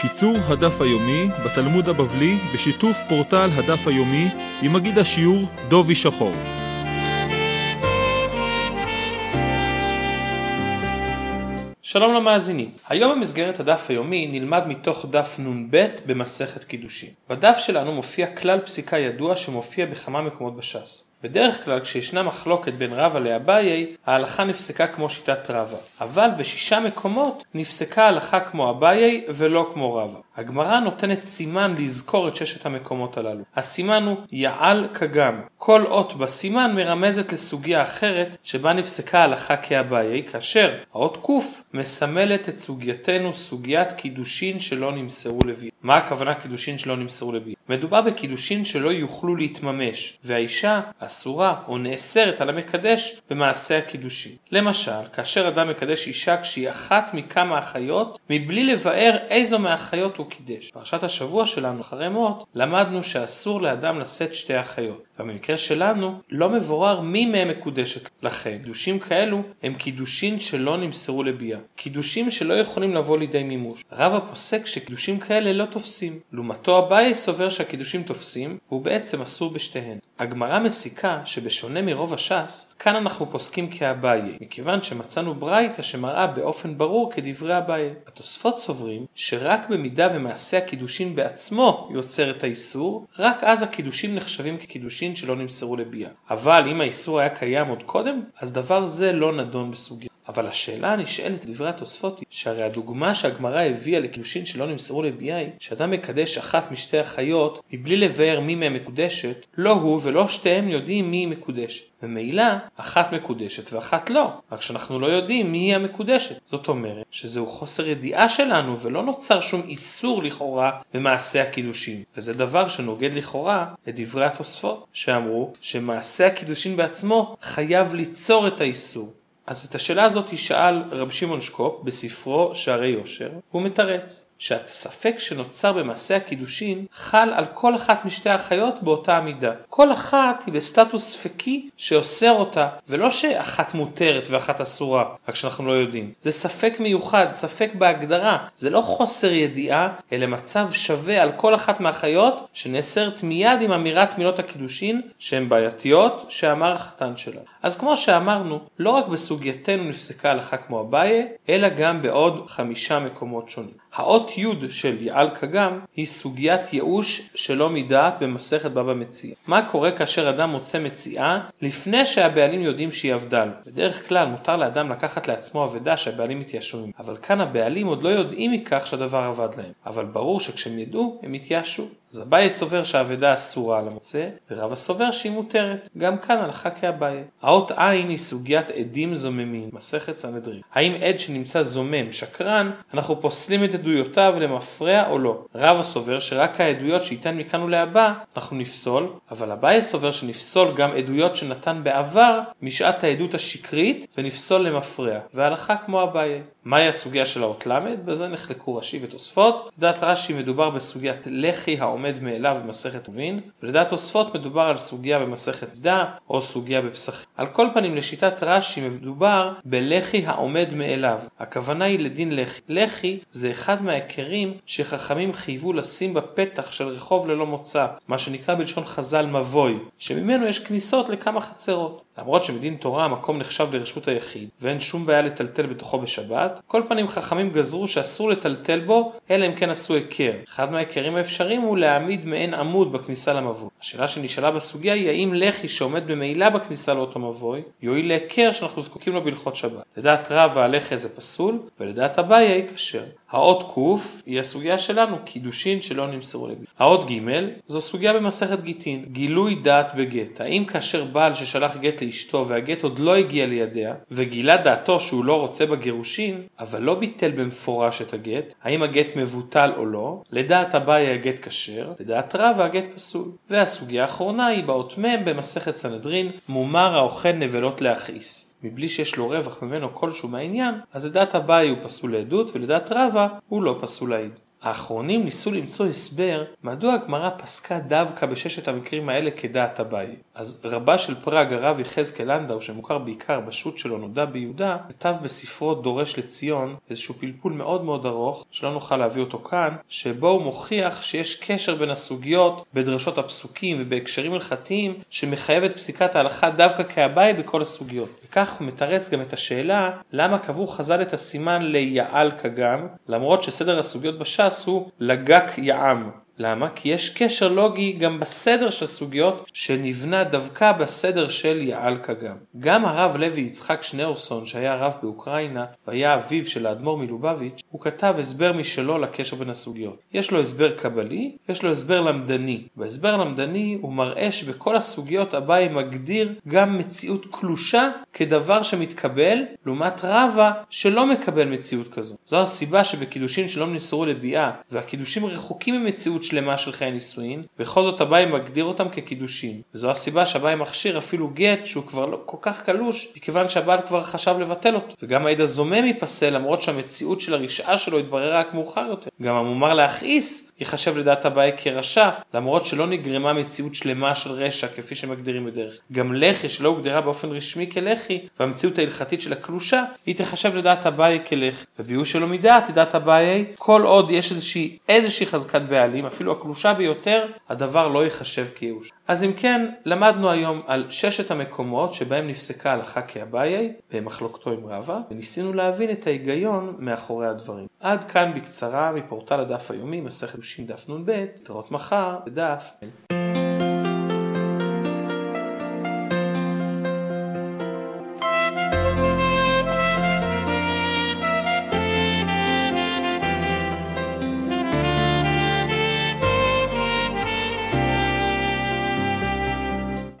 קיצור הדף היומי בתלמוד הבבלי בשיתוף פורטל הדף היומי עם מגיד השיעור דובי שחור. שלום למאזינים, היום במסגרת הדף היומי נלמד מתוך דף נ"ב במסכת קידושין. בדף שלנו מופיע כלל פסיקה ידוע שמופיע בכמה מקומות בש"ס. בדרך כלל כשישנה מחלוקת בין רבא לאביי, ההלכה נפסקה כמו שיטת רבא. אבל בשישה מקומות נפסקה הלכה כמו אביי ולא כמו רבא. הגמרא נותנת סימן לזכור את ששת המקומות הללו. הסימן הוא יעל כגם. כל אות בסימן מרמזת לסוגיה אחרת שבה נפסקה הלכה כאביי, כאשר האות ק מסמלת את סוגייתנו סוגיית קידושין שלא נמסרו לביאה. מה הכוונה קידושין שלא נמסרו לביאה? מדובר בקידושין שלא יוכלו להתממש, והאישה אסורה או נאסרת על המקדש במעשה הקידושין. למשל, כאשר אדם מקדש אישה כשהיא אחת מכמה אחיות, מבלי לבאר איזו מהאחיות הוא קידש. פרשת השבוע שלנו, אחרי מות, למדנו שאסור לאדם לשאת שתי אחיות. ובמקרה שלנו, לא מבורר מי מהם מקודשת. לכן, קידושים כאלו הם קידושין שלא נמסרו לביאה. קידושים שלא יכולים לבוא לידי מימוש. רבא פוסק שקידושים כאלה לא תופסים. לעומתו אביי סובר שהקידושים תופסים, והוא בעצם אסור בשתיהן. הגמרא מסיקה שבשונה מרוב הש"ס, כאן אנחנו פוסקים כאביי, מכיוון שמצאנו ברייתא שמראה באופן ברור כדברי אביי. התוספות סוברים שרק במידה ומעשה הקידושין בעצמו יוצר את האיסור, רק אז הקידושין נחשבים כקידושין שלא נמסרו לביאה. אבל אם האיסור היה קיים עוד קודם, אז דבר זה לא נדון בסוגיה. אבל השאלה הנשאלת לדברי התוספות היא שהרי הדוגמה שהגמרא הביאה לקידושין שלא נמסרו לביאה היא שאדם מקדש אחת משתי החיות מבלי לבאר מי מהן מקודשת, לא הוא ולא שתיהם יודעים מי היא מקודשת. ומילא אחת מקודשת ואחת לא, רק שאנחנו לא יודעים מי היא המקודשת. זאת אומרת שזהו חוסר ידיעה שלנו ולא נוצר שום איסור לכאורה במעשה הקידושין. וזה דבר שנוגד לכאורה את דברי התוספות שאמרו שמעשה הקידושין בעצמו חייב ליצור את האיסור. אז את השאלה הזאת ישאל רב שמעון שקופ בספרו שערי יושר, הוא מתרץ. שהספק שנוצר במעשה הקידושין חל על כל אחת משתי האחיות באותה המידה. כל אחת היא בסטטוס ספקי שאוסר אותה, ולא שאחת מותרת ואחת אסורה, רק שאנחנו לא יודעים. זה ספק מיוחד, ספק בהגדרה. זה לא חוסר ידיעה, אלא מצב שווה על כל אחת מהאחיות שנאסרת מיד עם אמירת מילות הקידושין שהן בעייתיות, שאמר החתן שלה. אז כמו שאמרנו, לא רק בסוגייתנו נפסקה הלכה כמו אביי, אלא גם בעוד חמישה מקומות שונים. האות י' של יעל קגם היא סוגיית ייאוש שלא מדעת במסכת בבא מציע. מה קורה כאשר אדם מוצא מציאה לפני שהבעלים יודעים שהיא עבדה לו? בדרך כלל מותר לאדם לקחת לעצמו אבדה שהבעלים יתייאשו ממנו, אבל כאן הבעלים עוד לא יודעים מכך שהדבר עבד להם, אבל ברור שכשהם ידעו הם יתייאשו. אז אביי סובר שהאבדה אסורה על המוצא, ורבא סובר שהיא מותרת. גם כאן הלכה כאביי. האות עין היא סוגיית עדים זוממים, מסכת סנהדרין. האם עד שנמצא זומם, שקרן, אנחנו פוסלים את עדויותיו למפרע או לא? רבא סובר שרק העדויות שייתן מכאן ולהבא, אנחנו נפסול, אבל אביי סובר שנפסול גם עדויות שנתן בעבר משעת העדות השקרית, ונפסול למפרע. והלכה כמו אביי. מהי הסוגיה של האות ל'? בזה נחלקו רש"י ותוספות. לדעת רש"י מדובר בסוגיית לחי העומד מאליו במסכת טובין, ולדעת תוספות מדובר על סוגיה במסכת דע, או סוגיה בפסחים. על כל פנים לשיטת רש"י מדובר בלחי העומד מאליו. הכוונה היא לדין לחי. לחי זה אחד מההיכרים שחכמים חייבו לשים בפתח של רחוב ללא מוצא, מה שנקרא בלשון חז"ל מבוי, שממנו יש כניסות לכמה חצרות. למרות שמדין תורה המקום נחשב לרשות היחיד, ואין שום בעיה לטלטל בתוכו בשבת, כל פנים חכמים גזרו שאסור לטלטל בו, אלא אם כן עשו היכר. אחד מההיכרים האפשריים הוא להעמיד מעין עמוד בכניסה למבוי. השאלה שנשאלה בסוגיה היא האם לחי שעומד במעילה בכניסה לאותו מבוי, יועיל להיכר שאנחנו זקוקים לו בהלכות שבת. לדעת רב הלחי זה פסול, ולדעת אביי היא כשר. האות ק היא הסוגיה שלנו, קידושין שלא נמסרו לביאה. האות ג זו סוגיה במסכת גיטין, גילוי דעת בגט. האם כאשר בעל ששלח גט לאשתו והגט עוד לא הגיע לידיה, וגילה דעתו שהוא לא רוצה בגירושין, אבל לא ביטל במפורש את הגט, האם הגט מבוטל או לא, לדעת אביי הגט כשר, לדעת רב הגט פסול. והסוגיה האחרונה היא באות מ' במסכת סנהדרין, מומר האוכל נבלות להכעיס. מבלי שיש לו רווח ממנו כלשהו מהעניין, אז לדעת אביי הוא פסול לעדות ולדעת רבא הוא לא פסול לעד. האחרונים ניסו למצוא הסבר מדוע הגמרא פסקה דווקא בששת המקרים האלה כדעת אביי. אז רבה של פראג הרב יחזקאל לנדאו שמוכר בעיקר בשו"ת שלו נודע ביהודה כתב בספרו דורש לציון איזשהו פלפול מאוד מאוד ארוך שלא נוכל להביא אותו כאן שבו הוא מוכיח שיש קשר בין הסוגיות בדרשות הפסוקים ובהקשרים הלכתיים שמחייב את פסיקת ההלכה דווקא כאביי בכל הסוגיות. וכך הוא מתרץ גם את השאלה למה קבעו חז"ל את הסימן ליעל כגם למרות שסדר הסוגיות בש"ס הוא לגק יעם. למה? כי יש קשר לוגי גם בסדר של הסוגיות שנבנה דווקא בסדר של יעל כגם. גם הרב לוי יצחק שניאורסון שהיה רב באוקראינה והיה אביו של האדמו"ר מלובביץ', הוא כתב הסבר משלו לקשר בין הסוגיות. יש לו הסבר קבלי, יש לו הסבר למדני. בהסבר למדני הוא מראה שבכל הסוגיות אביי מגדיר גם מציאות קלושה כדבר שמתקבל, לעומת רבה שלא מקבל מציאות כזו. זו הסיבה שבקידושין שלא נמסרו לביאה והקידושים רחוקים ממציאות שלמה של חיי נישואין, בכל זאת הבאי מגדיר אותם כקידושין. וזו הסיבה שהבאי מכשיר אפילו גט שהוא כבר לא כל כך קלוש, מכיוון שהבעל כבר חשב לבטל אותו. וגם העד הזומם ייפסל למרות שהמציאות של הרשעה שלו התבררה רק מאוחר יותר. גם המומר להכעיס ייחשב לדעת הבאי כרשע, למרות שלא נגרמה מציאות שלמה של רשע כפי שמגדירים בדרך. גם לחי שלא הוגדרה באופן רשמי כלחי, והמציאות ההלכתית של הקלושה, היא תיחשב לדעת הבאי כלחי. וביוש שלו מדעת, לדעת הבאי, כל עוד יש איזושהי, איזושהי חזקת בעלים, אפילו הקלושה ביותר, הדבר לא ייחשב כייאוש. אז אם כן, למדנו היום על ששת המקומות שבהם נפסקה הלכה כאביי, במחלוקתו עם רבא, וניסינו להבין את ההיגיון מאחורי הדברים. עד כאן בקצרה מפורטל הדף היומי, מסכת ש"ד נ"ב, תראות מחר בדף.